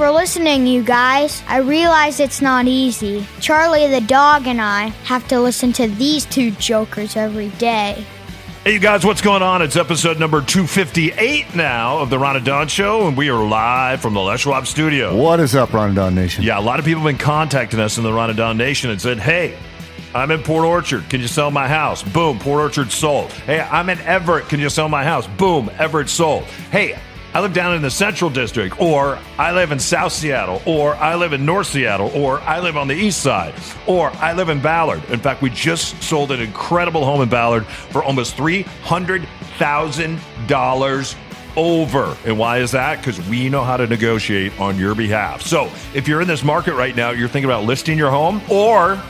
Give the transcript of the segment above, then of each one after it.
for listening, you guys. I realize it's not easy. Charlie the dog and I have to listen to these two jokers every day. Hey, you guys, what's going on? It's episode number 258 now of The Ron and Don Show, and we are live from the Les Schwab studio. What is up, Ron and Don Nation? Yeah, a lot of people have been contacting us in the Ron and Don Nation and said, hey, I'm in Port Orchard. Can you sell my house? Boom, Port Orchard sold. Hey, I'm in Everett. Can you sell my house? Boom, Everett sold. Hey, I live down in the Central District, or I live in South Seattle, or I live in North Seattle, or I live on the East Side, or I live in Ballard. In fact, we just sold an incredible home in Ballard for almost $300,000 over. And why is that? Because we know how to negotiate on your behalf. So if you're in this market right now, you're thinking about listing your home, or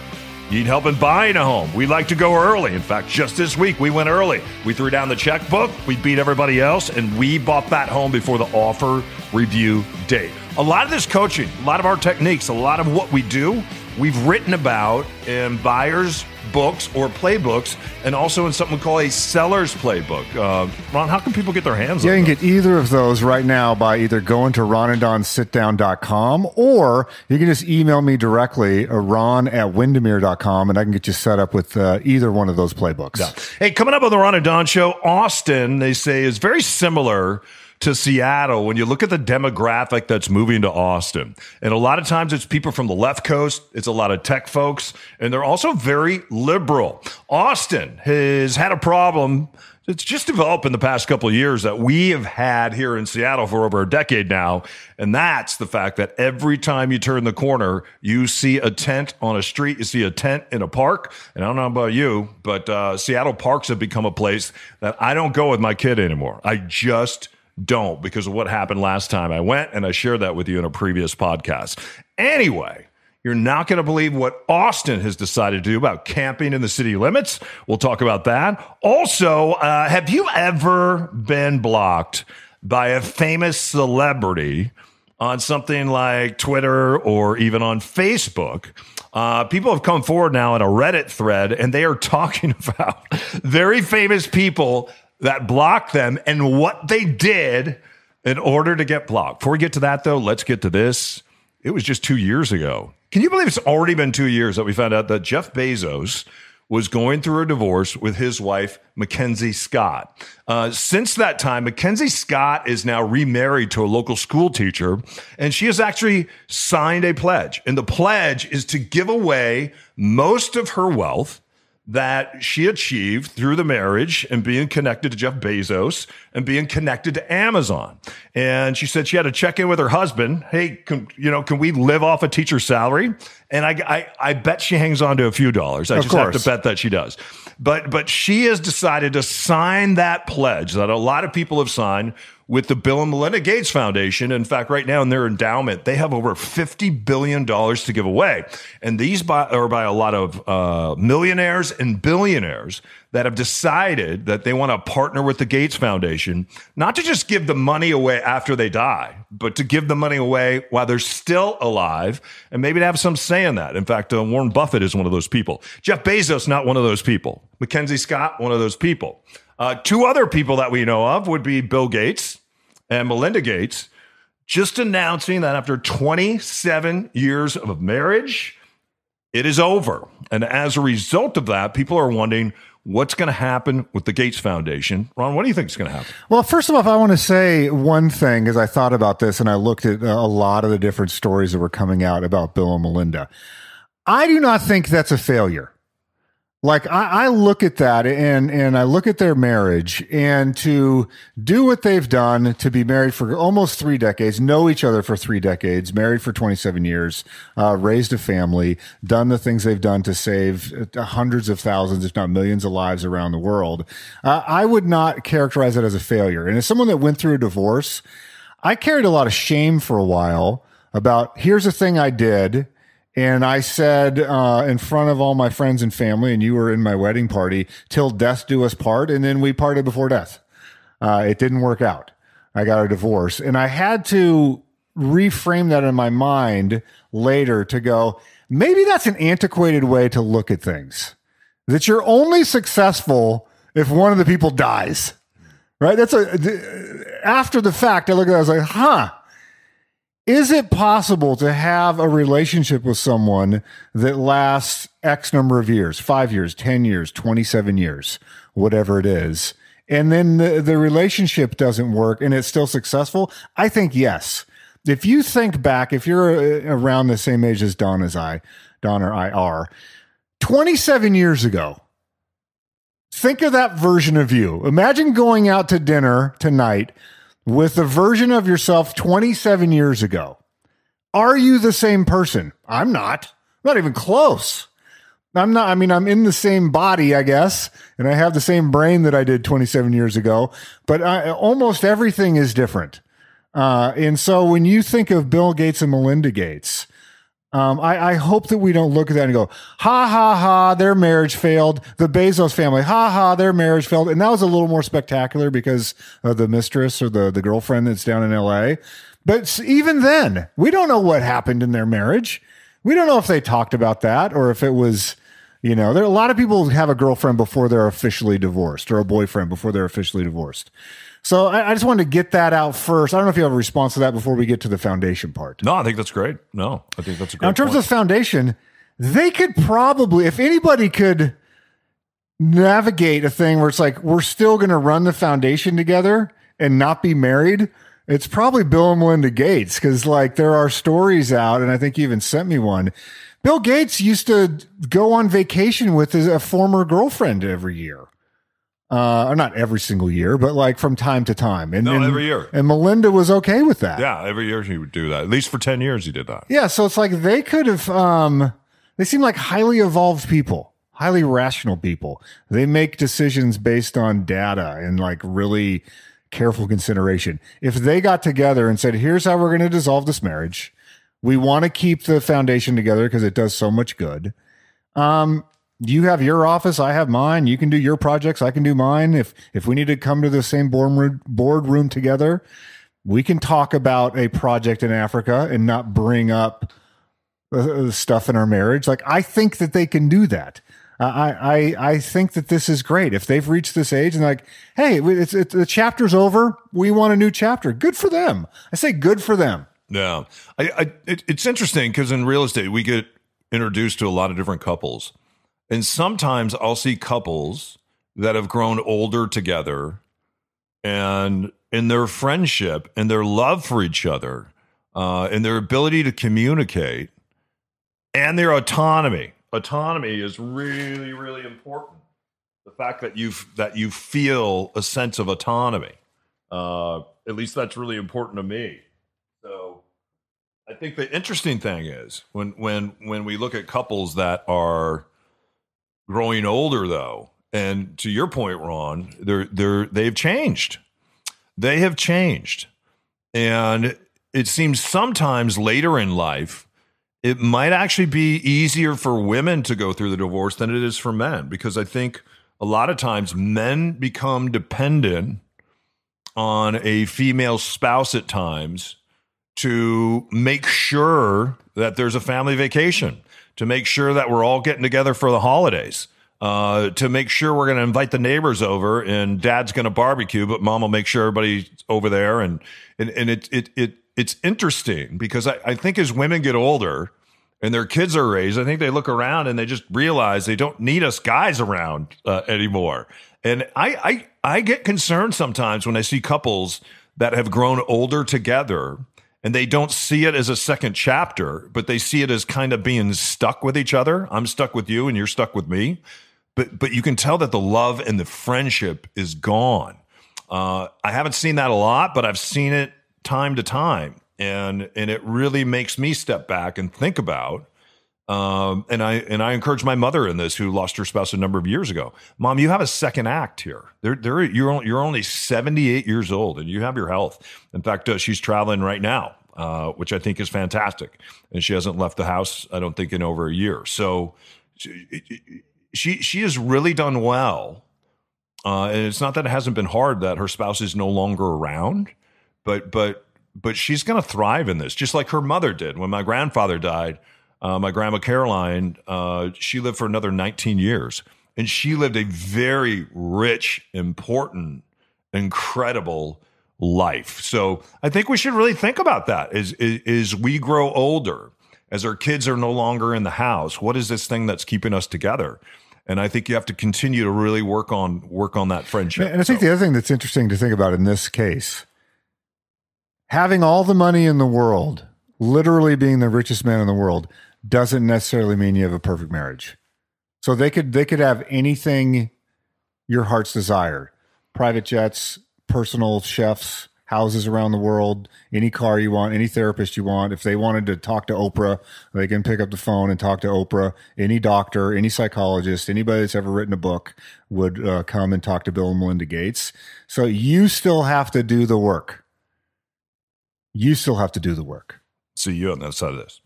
need help in buying a home. We like to go early. In fact, just this week we went early. We threw down the checkbook, we beat everybody else, and we bought that home before the offer review date. A lot of this coaching, a lot of our techniques, a lot of what we do, we've written about in buyers' books or playbooks, and also in something we call a seller's playbook. Uh, Ron, how can people get their hands Yeah, on you can get either of those right now by either going to ronandonsitdown.com or you can just email me directly, uh, ron at windermere.com, and I can get you set up with uh, either one of those playbooks. Hey, coming up on the Ron and Don show, Austin, they say, is very similar to Seattle when you look at the demographic that's moving to Austin. And a lot of times it's people from the left coast, it's a lot of tech folks, and they're also very liberal. Austin has had a problem. It's just developed in the past couple of years that we have had here in Seattle for over a decade now. And that's the fact that every time you turn the corner, you see a tent on a street, you see a tent in a park. And I don't know about you, but uh, Seattle parks have become a place that I don't go with my kid anymore. I just don't because of what happened last time I went. And I shared that with you in a previous podcast. Anyway, you're not going to believe what Austin has decided to do about camping in the city limits. We'll talk about that. Also, uh, have you ever been blocked by a famous celebrity on something like Twitter or even on Facebook? Uh, people have come forward now in a Reddit thread and they are talking about very famous people that blocked them and what they did in order to get blocked. Before we get to that, though, let's get to this. It was just two years ago. Can you believe it's already been two years that we found out that Jeff Bezos was going through a divorce with his wife, Mackenzie Scott. Uh, since that time, Mackenzie Scott is now remarried to a local school teacher, and she has actually signed a pledge. And the pledge is to give away most of her wealth that she achieved through the marriage and being connected to Jeff Bezos and being connected to Amazon. And she said she had to check in with her husband. Hey, can, you know, can we live off a teacher's salary? And I, I, I bet she hangs on to a few dollars. I Of just have to bet that she does. But, but she has decided to sign that pledge that a lot of people have signed with the Bill and Melinda Gates Foundation. In fact, right now in their endowment, they have over $50 billion to give away. And these by, are by a lot of uh, millionaires and billionaires that have decided that they want to partner with the Gates Foundation, not to just give the money away after they die, but to give the money away while they're still alive and maybe to have some say in that. In fact, uh, Warren Buffett is one of those people. Jeff Bezos, not one of those people. Mackenzie Scott, one of those people. Uh, two other people that we know of would be Bill Gates and Melinda Gates, just announcing that after 27 years of marriage, it is over. And as a result of that, people are wondering what's going to happen with the Gates Foundation. Ron, what do you think is going to happen? Well, first of all, I want to say one thing as I thought about this and I looked at uh, a lot of the different stories that were coming out about Bill and Melinda. I do not think that's a failure. Like I, I look at that and and I look at their marriage and to do what they've done to be married for almost three decades, know each other for three decades, married for twenty seven years, uh, raised a family, done the things they've done to save uh, hundreds of thousands, if not millions, of lives around the world. Uh, I would not characterize it as a failure. And as someone that went through a divorce, I carried a lot of shame for a while about here's the thing I did And I said uh, in front of all my friends and family, and you were in my wedding party, till death do us part. And then we parted before death. Uh, it didn't work out. I got a divorce. And I had to reframe that in my mind later to go, maybe that's an antiquated way to look at things. That you're only successful if one of the people dies. Right? That's a, after the fact, I look at it, I was like, huh is it possible to have a relationship with someone that lasts X number of years, five years, 10 years, 27 years, whatever it is, and then the, the relationship doesn't work and it's still successful? I think yes. If you think back, if you're uh, around the same age as Don as I, Don or I are, 27 years ago, think of that version of you. Imagine going out to dinner tonight with a version of yourself 27 years ago. Are you the same person? I'm not. I'm not even close. I'm not, I mean, I'm in the same body, I guess, and I have the same brain that I did 27 years ago, but I, almost everything is different. Uh, and so when you think of Bill Gates and Melinda Gates, um, I, I, hope that we don't look at that and go, ha ha ha, their marriage failed. The Bezos family, ha ha, their marriage failed. And that was a little more spectacular because of the mistress or the, the girlfriend that's down in LA. But even then, we don't know what happened in their marriage. We don't know if they talked about that or if it was, you know, there are a lot of people have a girlfriend before they're officially divorced or a boyfriend before they're officially divorced. So I, I, just wanted to get that out first. I don't know if you have a response to that before we get to the foundation part. No, I think that's great. No, I think that's a great. Now, in terms point. of foundation, they could probably, if anybody could navigate a thing where it's like we're still going to run the foundation together and not be married. It's probably Bill and Melinda Gates because, like, there are stories out, and I think you even sent me one. Bill Gates used to go on vacation with his, a former girlfriend every year uh, not every single year, but like from time to time. And, No, and- every year. And Melinda was okay with that. yeah, every year he would do that. At least for ten years, he did that. Yeah. So it's like they could have, um, they seem like highly evolved people, highly rational people. They make decisions based on data and like really careful consideration. If they got together and said, here's how we're going to dissolve this marriage, we want to keep the foundation together because it does so much good. Um, you have your office, I have mine. You can do your projects, I can do mine. If if we need to come to the same boardroom boardroom together, we can talk about a project in Africa and not bring up uh, stuff in our marriage. Like I think that they can do that. I, I I think that this is great. If they've reached this age and like, hey, it's, it's the chapter's over. We want a new chapter. Good for them. I say good for them. Yeah, I, I it, it's interesting because in real estate we get introduced to a lot of different couples, and sometimes I'll see couples that have grown older together, and in their friendship and their love for each other, uh, and their ability to communicate, and their autonomy. Autonomy is really, really important. The fact that you that you feel a sense of autonomy, uh, at least that's really important to me. So I think the interesting thing is when when when we look at couples that are growing older though, and to your point, Ron, they're they're they've changed. They have changed. And it seems sometimes later in life, it might actually be easier for women to go through the divorce than it is for men because I think a lot of times men become dependent on a female spouse at times to make sure that there's a family vacation, to make sure that we're all getting together for the holidays, uh, to make sure we're going to invite the neighbors over and dad's going to barbecue, but mom will make sure everybody's over there. And, and, and it, it, it, it's interesting because I, I think as women get older and their kids are raised, I think they look around and they just realize they don't need us guys around uh, anymore. And I, I, I get concerned sometimes when I see couples that have grown older together and they don't see it as a second chapter, but they see it as kind of being stuck with each other. I'm stuck with you and you're stuck with me. But but you can tell that the love and the friendship is gone. Uh, I haven't seen that a lot, but I've seen it time to time, and and it really makes me step back and think about. Um, and I and I encourage my mother in this, who lost her spouse a number of years ago. Mom, you have a second act here. There, you're only, you're only 78 years old, and you have your health. In fact, uh, she's traveling right now. uh, which I think is fantastic. And she hasn't left the house, I don't think, in over a year. So she she, she has really done well. Uh, and it's not that it hasn't been hard that her spouse is no longer around, but but but she's going to thrive in this, just like her mother did when my grandfather died. Uh, my grandma Caroline, uh, she lived for another 19 years, and she lived a very rich, important, incredible life. So I think we should really think about that as, as, we grow older, as our kids are no longer in the house. What is this thing that's keeping us together? And I think you have to continue to really work on work on that friendship. And I think So- the other thing that's interesting to think about in this case, having all the money in the world, literally being the richest man in the world, doesn't necessarily mean you have a perfect marriage. So they could they could have anything your heart's desire. Private jets, personal chefs, houses around the world, any car you want, any therapist you want. If they wanted to talk to Oprah, they can pick up the phone and talk to Oprah. Any doctor, any psychologist, anybody that's ever written a book would uh, come and talk to Bill and Melinda Gates. So you still have to do the work. You still have to do the work. see you on the other side of this.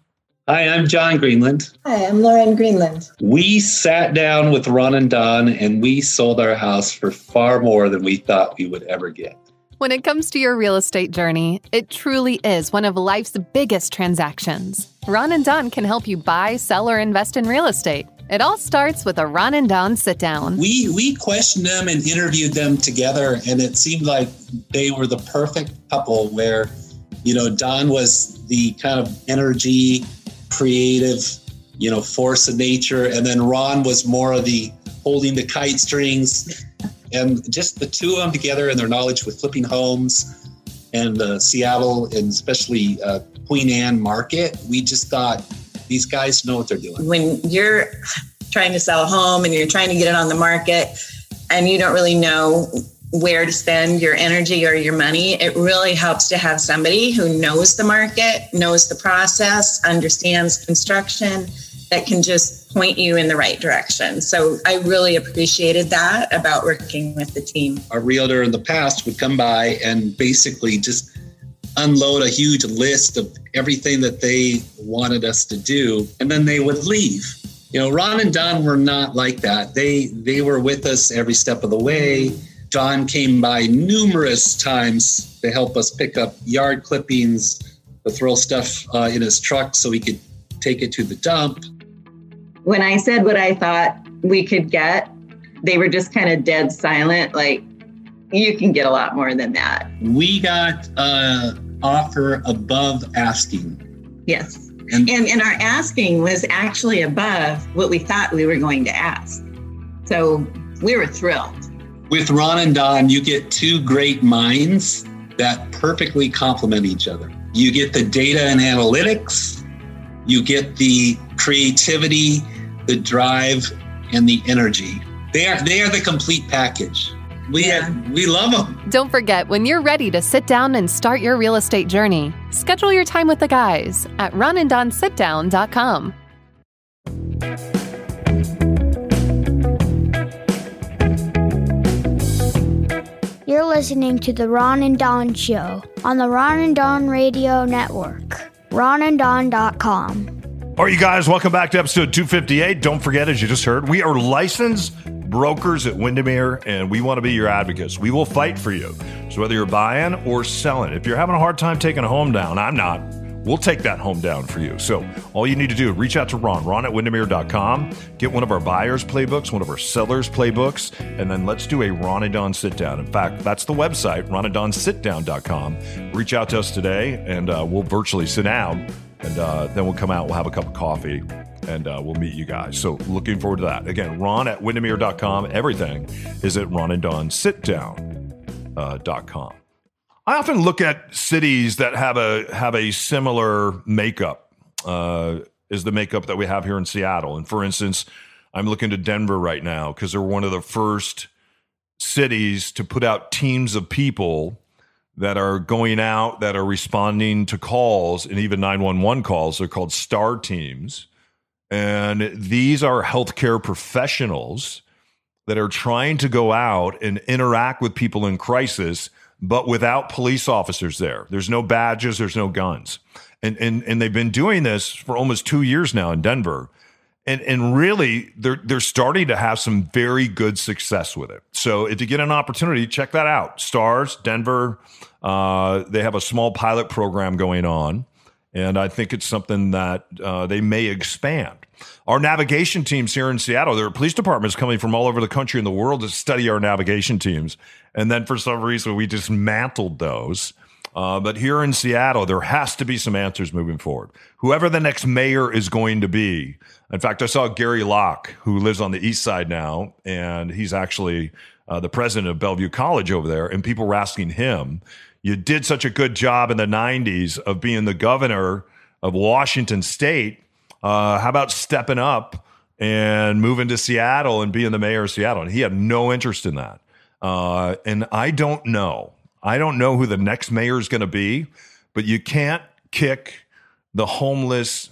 Hi, I'm John Greenland. Hi, I'm Lauren Greenland. We sat down with Ron and Don and we sold our house for far more than we thought we would ever get. When it comes to your real estate journey, it truly is one of life's biggest transactions. Ron and Don can help you buy, sell, or invest in real estate. It all starts with a Ron and Don sit down. We we questioned them and interviewed them together, and it seemed like they were the perfect couple. Where, you know, Don was the kind of energy, creative, you know, force of nature, and then Ron was more of the holding the kite strings, and just the two of them together and their knowledge with flipping homes and uh, Seattle and especially uh, Queen Anne market. We just thought these guys know what they're doing. When you're trying to sell a home and you're trying to get it on the market and you don't really know where to spend your energy or your money, it really helps to have somebody who knows the market, knows the process, understands construction, that can just point you in the right direction. So I really appreciated that about working with the team. a realtor in the past would come by and basically just unload a huge list of everything that they wanted us to do and then they would leave you know ron and don were not like that they they were with us every step of the way don came by numerous times to help us pick up yard clippings to throw stuff uh, in his truck so he could take it to the dump when I said what I thought we could get, they were just kind of dead silent. Like, you can get a lot more than that. we got uh offer above asking Yes. and And, and our asking was actually above what we thought we were going to ask. So we were thrilled. With Ron and Don, you get two great minds that perfectly complement each other. You get the data and analytics, you get the creativity, the drive, and the energy. They are they are the complete package. We Yeah. we love them. Don't forget, when you're ready to sit down and start your real estate journey, schedule your time with the guys at ronandonsitdown.com. listening to the Ron and Don Show on the Ron and Don Radio Network. RonandDon.com. All right, you guys, welcome back to episode 258. Don't forget, as you just heard, we are licensed brokers at Windermere, and we want to be your advocates. We will fight for you. So whether you're buying or selling, if you're having a hard time taking a home down, I'm not. We'll take that home down for you. So all you need to do, is reach out to Ron, ron at windermere.com, get one of our buyers playbooks, one of our sellers playbooks, and then let's do a Ron and Don sit down. In fact, that's the website, ronandonsitdown.com. Reach out to us today, and uh, we'll virtually sit down and uh, then we'll come out, we'll have a cup of coffee, and uh, we'll meet you guys. So looking forward to that. Again, ron at windermere.com. Everything is at ron and don sitdown.com. Uh, dot com. I often look at cities that have a have a similar makeup uh, as the makeup that we have here in Seattle. And for instance, I'm looking to Denver right now because they're one of the first cities to put out teams of people that are going out that are responding to calls and even 911 calls. They're called STAR teams. And these are healthcare professionals that are trying to go out and interact with people in crisis but without police officers there. There's no badges, there's no guns. And, and, and they've been doing this for almost two years now in Denver. And, and really, they're, they're starting to have some very good success with it. So if you get an opportunity, check that out. Stars, Denver, uh, they have a small pilot program going on. And I think it's something that uh, they may expand. Our navigation teams here in Seattle, there are police departments coming from all over the country and the world to study our navigation teams. And then for some reason, we dismantled those. Uh, but here in Seattle, there has to be some answers moving forward. Whoever the next mayor is going to be. In fact, I saw Gary Locke, who lives on the east side now, and he's actually uh, the president of Bellevue College over there. And people were asking him, You did such a good job in the 90s of being the governor of Washington State. Uh, how about stepping up and moving to Seattle and being the mayor of Seattle? And he had no interest in that. Uh, and I don't know. I don't know who the next mayor is going to be, but you can't kick the homeless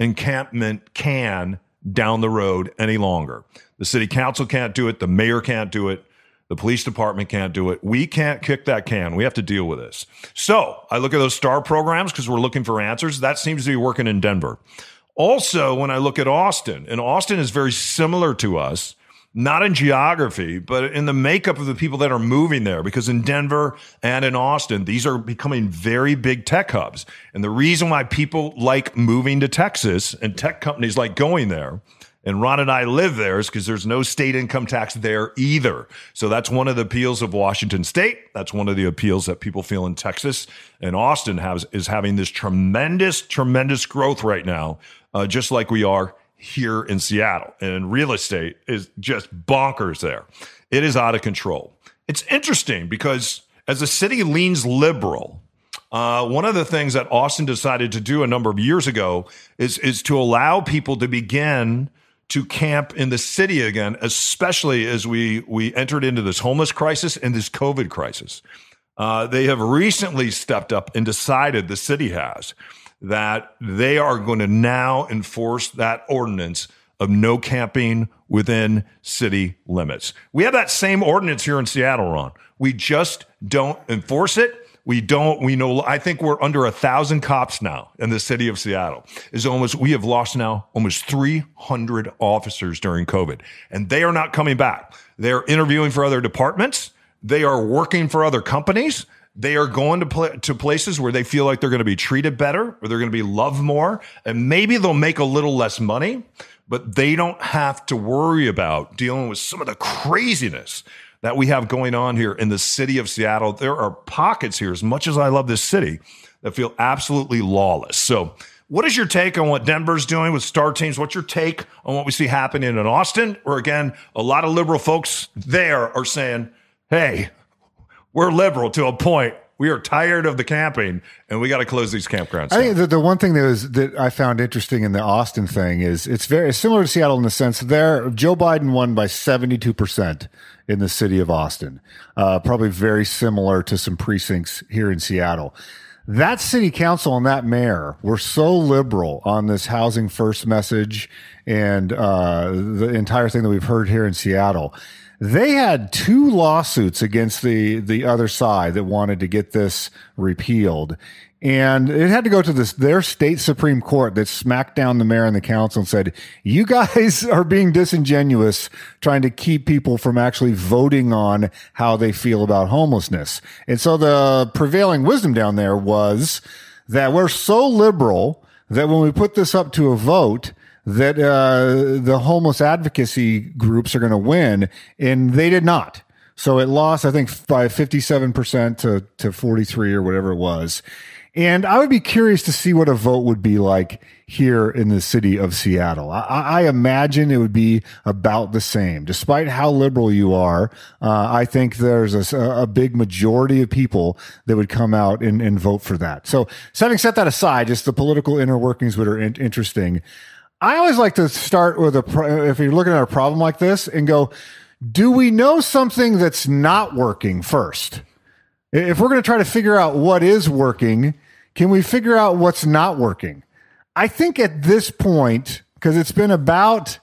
encampment can down the road any longer. The city council can't do it. The mayor can't do it. The police department can't do it. We can't kick that can. We have to deal with this. So I look at those star programs because we're looking for answers. That seems to be working in Denver. Also, when I look at Austin, and Austin is very similar to us, not in geography, but in the makeup of the people that are moving there. Because in Denver and in Austin, these are becoming very big tech hubs. And the reason why people like moving to Texas and tech companies like going there and Ron and I live there is because there's no state income tax there either. So that's one of the appeals of Washington State. That's one of the appeals that people feel in Texas. And Austin has is having this tremendous, tremendous growth right now, uh, just like we are here in Seattle. And real estate is just bonkers there. It is out of control. It's interesting because as the city leans liberal, uh, one of the things that Austin decided to do a number of years ago is is to allow people to begin to camp in the city again, especially as we we entered into this homeless crisis and this COVID crisis. Uh, they have recently stepped up and decided the city has that they are going to now enforce that ordinance of no camping within city limits. We have that same ordinance here in Seattle, Ron. We just don't enforce it. We don't, we know, I think we're under a thousand cops now in the city of Seattle. Is almost, we have lost now almost 300 officers during COVID, and they are not coming back. They're interviewing for other departments. They are working for other companies. They are going to pl- to places where they feel like they're going to be treated better, or they're going to be loved more, and maybe they'll make a little less money, but they don't have to worry about dealing with some of the craziness that we have going on here in the city of Seattle. There are pockets here, as much as I love this city, that feel absolutely lawless. So, what is your take on what Denver's doing with star teams? What's your take on what we see happening in Austin? Where again, a lot of liberal folks there are saying, hey, we're liberal to a point. We are tired of the camping and we got to close these campgrounds. I think the, the one thing that was that I found interesting in the Austin thing is it's very similar to Seattle in the sense there Joe Biden won by seventy two percent in the city of Austin, uh, probably very similar to some precincts here in Seattle. That city council and that mayor were so liberal on this housing first message and uh, the entire thing that we've heard here in Seattle they had two lawsuits against the the other side that wanted to get this repealed. And it had to go to this their state supreme court that smacked down the mayor and the council and said you guys are being disingenuous trying to keep people from actually voting on how they feel about homelessness. And so the prevailing wisdom down there was that we're so liberal that when we put this up to a vote that uh, the homeless advocacy groups are going to win, and they did not. So it lost, I think, by 57% to, to 43 or whatever it was. And I would be curious to see what a vote would be like here in the city of Seattle. I, I imagine it would be about the same. Despite how liberal you are, uh, I think there's a, a, big majority of people that would come out and, and vote for that. So, having set that aside, just the political inner workings that are in, interesting. I always like to start with a, if you're looking at a problem like this and go, do we know something that's not working first? If we're going to try to figure out what is working, can we figure out what's not working? I think at this point, because it's been about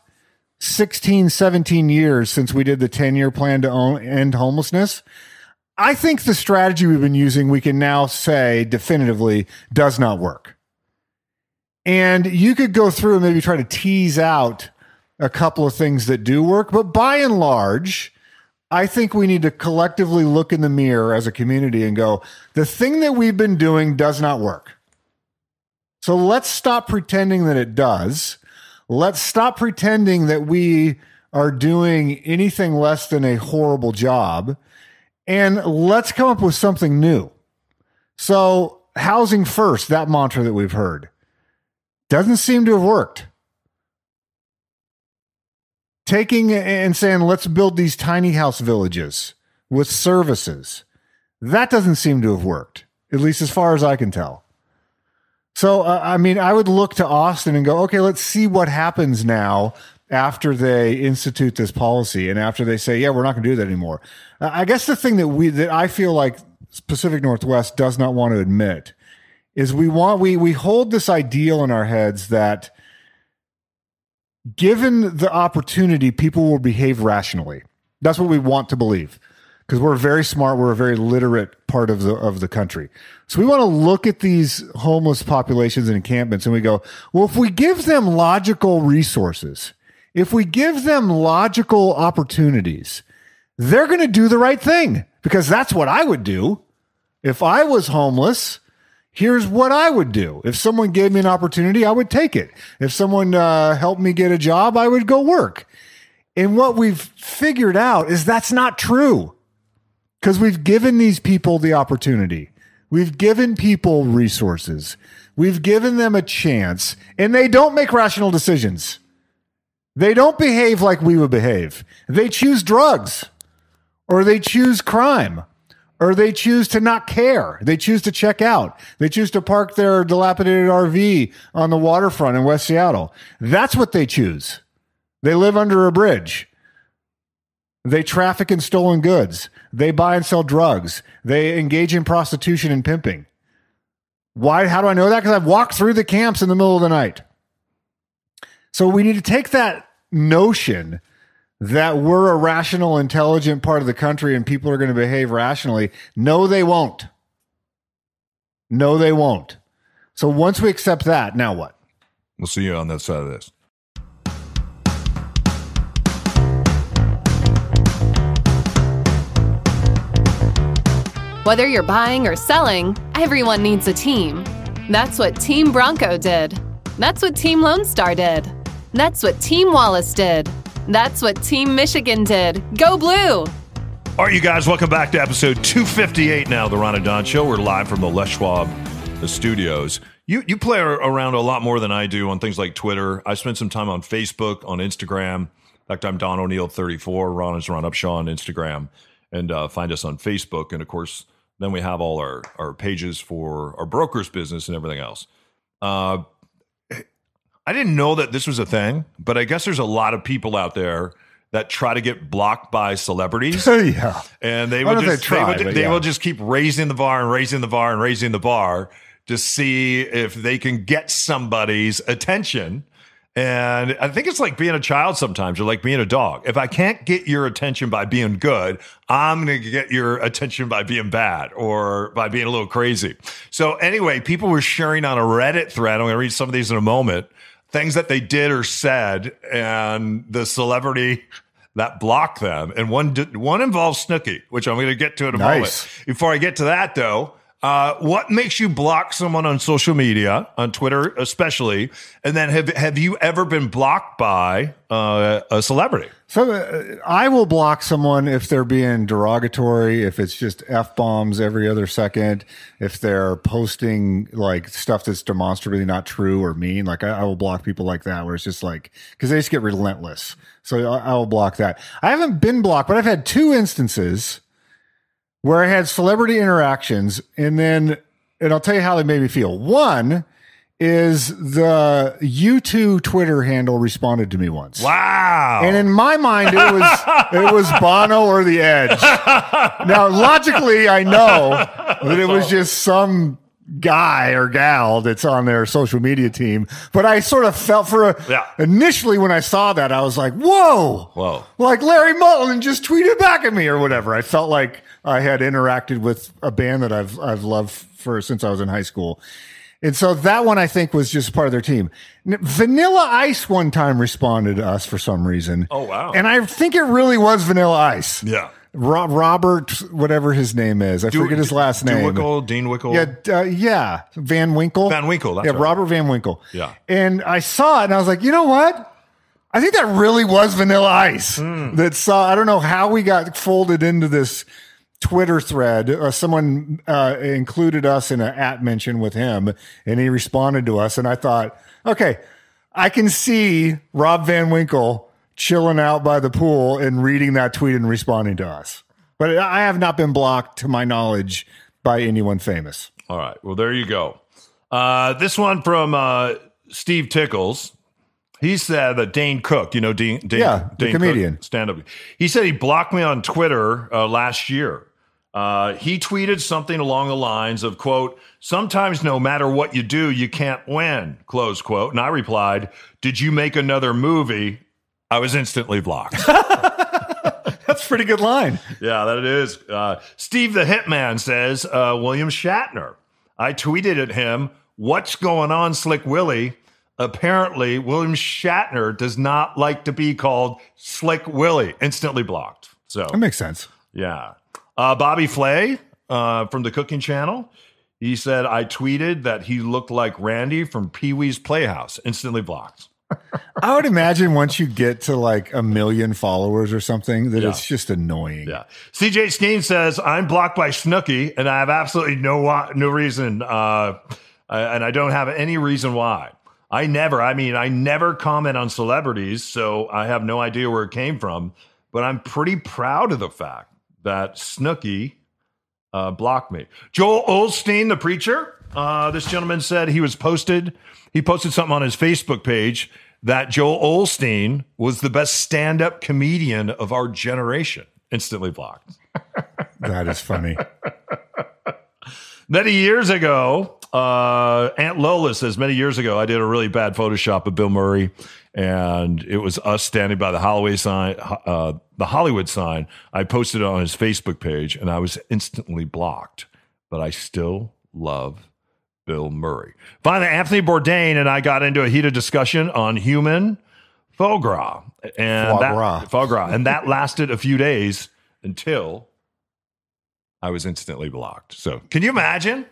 16, 17 years since we did the 10 year plan to own, end homelessness, I think the strategy we've been using, we can now say definitively does not work. And you could go through and maybe try to tease out a couple of things that do work, but by and large, I think we need to collectively look in the mirror as a community and go, the thing that we've been doing does not work. So let's stop pretending that it does. Let's stop pretending that we are doing anything less than a horrible job. And let's come up with something new. So, housing first, that mantra that we've heard, doesn't seem to have worked. Taking and saying, let's build these tiny house villages with services, that doesn't seem to have worked, at least as far as I can tell. So, uh, I mean, I would look to Austin and go, okay, let's see what happens now after they institute this policy and after they say, yeah, we're not going to do that anymore. Uh, I guess the thing that we, that I feel like Pacific Northwest does not want to admit is we want, we, we hold this ideal in our heads that given the opportunity, people will behave rationally. That's what we want to believe because we're very smart. We're a very literate part of the of the country. So we want to look at these homeless populations and encampments, and we go, well, if we give them logical resources, if we give them logical opportunities, they're going to do the right thing because that's what I would do if I was homeless. Here's what I would do. If someone gave me an opportunity, I would take it. If someone uh, helped me get a job, I would go work. And what we've figured out is that's not true because we've given these people the opportunity. We've given people resources. We've given them a chance, and they don't make rational decisions. They don't behave like we would behave. They choose drugs, or they choose crime, or they choose to not care. They choose to check out. They choose to park their dilapidated RV on the waterfront in West Seattle. That's what they choose. They live under a bridge. They traffic in stolen goods. They buy and sell drugs. They engage in prostitution and pimping. Why? How do I know that? Because I've walked through the camps in the middle of the night. So we need to take that notion that we're a rational, intelligent part of the country and people are going to behave rationally. No, they won't. No, they won't. So once we accept that, now what? We'll see you on that side of this. Whether you're buying or selling, everyone needs a team. That's what Team Bronco did. That's what Team Lone Star did. That's what Team Wallace did. That's what Team Michigan did. Go Blue! All right, you guys, welcome back to episode 258 now, the Ron and Don Show. We're live from the Les Schwab the studios. You you play around a lot more than I do on things like Twitter. I spend some time on Facebook, on Instagram. In fact, I'm Don O'Neill 34. Ron is Ron Upshaw on Instagram. And uh, find us on Facebook. And of course, then we have all our, our pages for our brokers business and everything else. Uh, I didn't know that this was a thing, but I guess there's a lot of people out there that try to get blocked by celebrities. yeah. And they will just, they try, they, will, but they yeah. will just keep raising the bar and raising the bar and raising the bar to see if they can get somebody's attention. And I think it's like being a child sometimes, or like being a dog. If I can't get your attention by being good, I'm going to get your attention by being bad or by being a little crazy. So, anyway, people were sharing on a Reddit thread. I'm going to read some of these in a moment things that they did or said, and the celebrity that blocked them. And one, one involves Snooki, which I'm going to get to in a Nice. moment. Before I get to that, though, uh, what makes you block someone on social media, on Twitter especially? And then have have you ever been blocked by uh, a celebrity? So uh, I will block someone if they're being derogatory, if it's just f bombs every other second, if they're posting like stuff that's demonstrably not true or mean. Like I, I will block people like that, where it's just like because they just get relentless. So I, I will block that. I haven't been blocked, but I've had two instances where I had celebrity interactions, and then and I'll tell you how they made me feel. One is the U2 Twitter handle responded to me once. Wow. And in my mind, it was it was Bono or the Edge. Now, logically, I know that it was just some guy or gal that's on their social media team. But I sort of felt for a, Yeah. initially when I saw that, I was like, whoa, Whoa. like Larry Mullen just tweeted back at me or whatever. I felt like I had interacted with a band that I've, I've loved for since I was in high school. And so that one I think was just part of their team. Vanilla Ice one time responded to us for some reason. Oh, wow. And I think it really was Vanilla Ice. Yeah. Ro- Robert, whatever his name is, I forget his last name. Dewickle, Dean Wickle. Yeah, uh, yeah, Van Winkle. Van Winkle, yeah, right. Robert Van Winkle. Yeah. and I saw it, and I was like, you know what? I think that really was Vanilla Ice. Hmm. That saw. I don't know how we got folded into this Twitter thread. Uh, someone uh, included us in an at mention with him, and he responded to us, and I thought, okay, I can see Rob Van Winkle chilling out by the pool and reading that tweet and responding to us. But I have not been blocked, to my knowledge, by anyone famous. All right. Well, there you go. Uh, this one from uh, Steve Tickles. He said that Dane Cook, you know, Dane, Dane, Yeah, the comedian. stand up. He said he blocked me on Twitter uh, last year. Uh, he tweeted something along the lines of, quote, sometimes no matter what you do, you can't win, close quote. And I replied, did you make another movie? I was instantly blocked. That's a pretty good line. Yeah, that it is. Uh, Steve the Hitman says, uh, William Shatner. I tweeted at him, What's going on, Slick Willie? Apparently, William Shatner does not like to be called Slick Willie. Instantly blocked. So, That makes sense. yeah. Uh, Bobby Flay uh, from the Cooking Channel. He said, I tweeted that he looked like Randy from Pee Wee's Playhouse. Instantly blocked. I would imagine once you get to like a million followers or something, that Yeah. it's just annoying. Yeah. CJ Skeen says, I'm blocked by Snooki and I have absolutely no no reason. Uh, and I don't have any reason why. I never, I mean, I never comment on celebrities, so I have no idea where it came from. But I'm pretty proud of the fact that Snooki uh, blocked me. Joel Osteen, the preacher, uh, this gentleman said he was posted, he posted something on his Facebook page that Joel Osteen was the best stand up comedian of our generation. Instantly blocked. That is funny. Many years ago, uh, Aunt Lola says, many years ago, I did a really bad Photoshop of Bill Murray, and it was us standing by the Holloway sign, uh, the Hollywood sign. I posted it on his Facebook page, and I was instantly blocked. But I still love Bill Murray. Finally, Anthony Bourdain and I got into a heated discussion on human foie gras, and Foie that, gras. foie gras, and that lasted a few days until I was instantly blocked. So, can you imagine?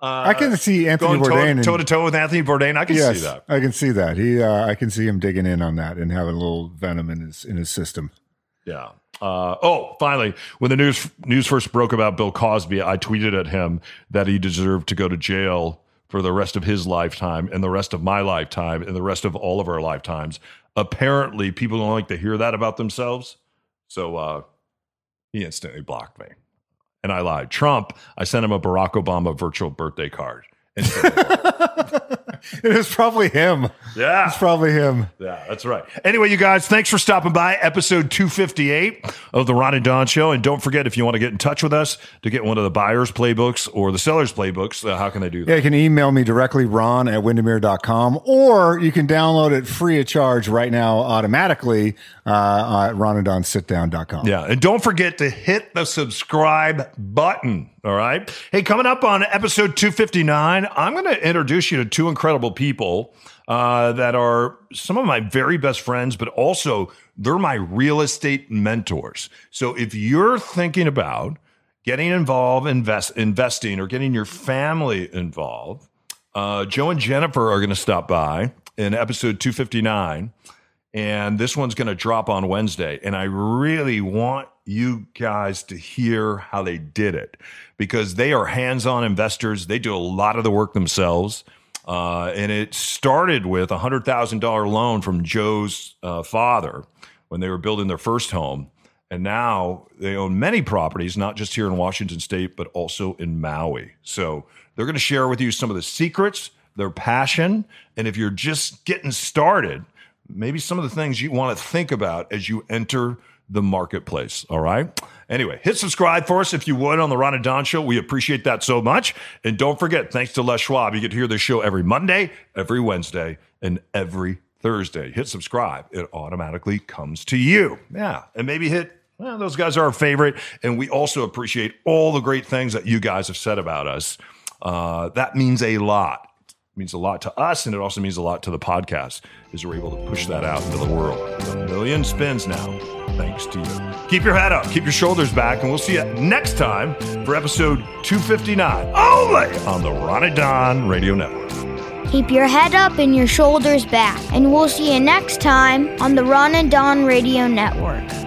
Uh, I can see Anthony going Bourdain. toe to toe with Anthony Bourdain. I can yes, see that. I can see that. He, uh, I can see him digging in on that and having a little venom in his in his system. Yeah. Uh, oh, finally, when the news news first broke about Bill Cosby, I tweeted at him that he deserved to go to jail for the rest of his lifetime and the rest of my lifetime and the rest of all of our lifetimes. Apparently, people don't like to hear that about themselves, so uh, he instantly blocked me. And I lied. Trump, I sent him a Barack Obama virtual birthday card. It was probably him. yeah. It's probably him. Yeah, that's right. Anyway, you guys, thanks for stopping by episode 258 of the Ron and Don Show. And don't forget, if you want to get in touch with us to get one of the buyer's playbooks or the seller's playbooks, uh, how can they do that? Yeah, you can email me directly, ron at windermere.com, or you can download it free of charge right now automatically uh, at ronandonsitdown.com. Yeah, and don't forget to hit the subscribe button. All right. Hey, coming up on episode 259, I'm going to introduce you to two incredible people uh, that are some of my very best friends, but also they're my real estate mentors. So if you're thinking about getting involved, invest, investing, or getting your family involved, uh, Joe and Jennifer are going to stop by in episode 259 and this one's going to drop on Wednesday. And I really want you guys to hear how they did it because they are hands on investors. They do a lot of the work themselves. Uh, and it started with a $100,000 loan from Joe's uh, father when they were building their first home. And now they own many properties, not just here in Washington state, but also in Maui. So they're going to share with you some of the secrets, their passion. And if you're just getting started, maybe some of the things you want to think about as you enter the marketplace. All right. Anyway, hit subscribe for us if you would on the Ron and Don Show. We appreciate that so much. And don't forget, thanks to Les Schwab, you get to hear this show every Monday, every Wednesday, and every Thursday. Hit subscribe, it automatically comes to you. Yeah. And maybe hit well, those guys are our favorite, and we also appreciate all the great things that you guys have said about us. Uh, that means a lot. Means a lot to us, and it also means a lot to the podcast, as we're able to push that out into the world. A million spins now, thanks to you. Keep your head up, keep your shoulders back, and we'll see you next time for episode 259, only on the Ron and Don Radio Network. Keep your head up and your shoulders back. And we'll see you next time on the Ron and Don Radio Network.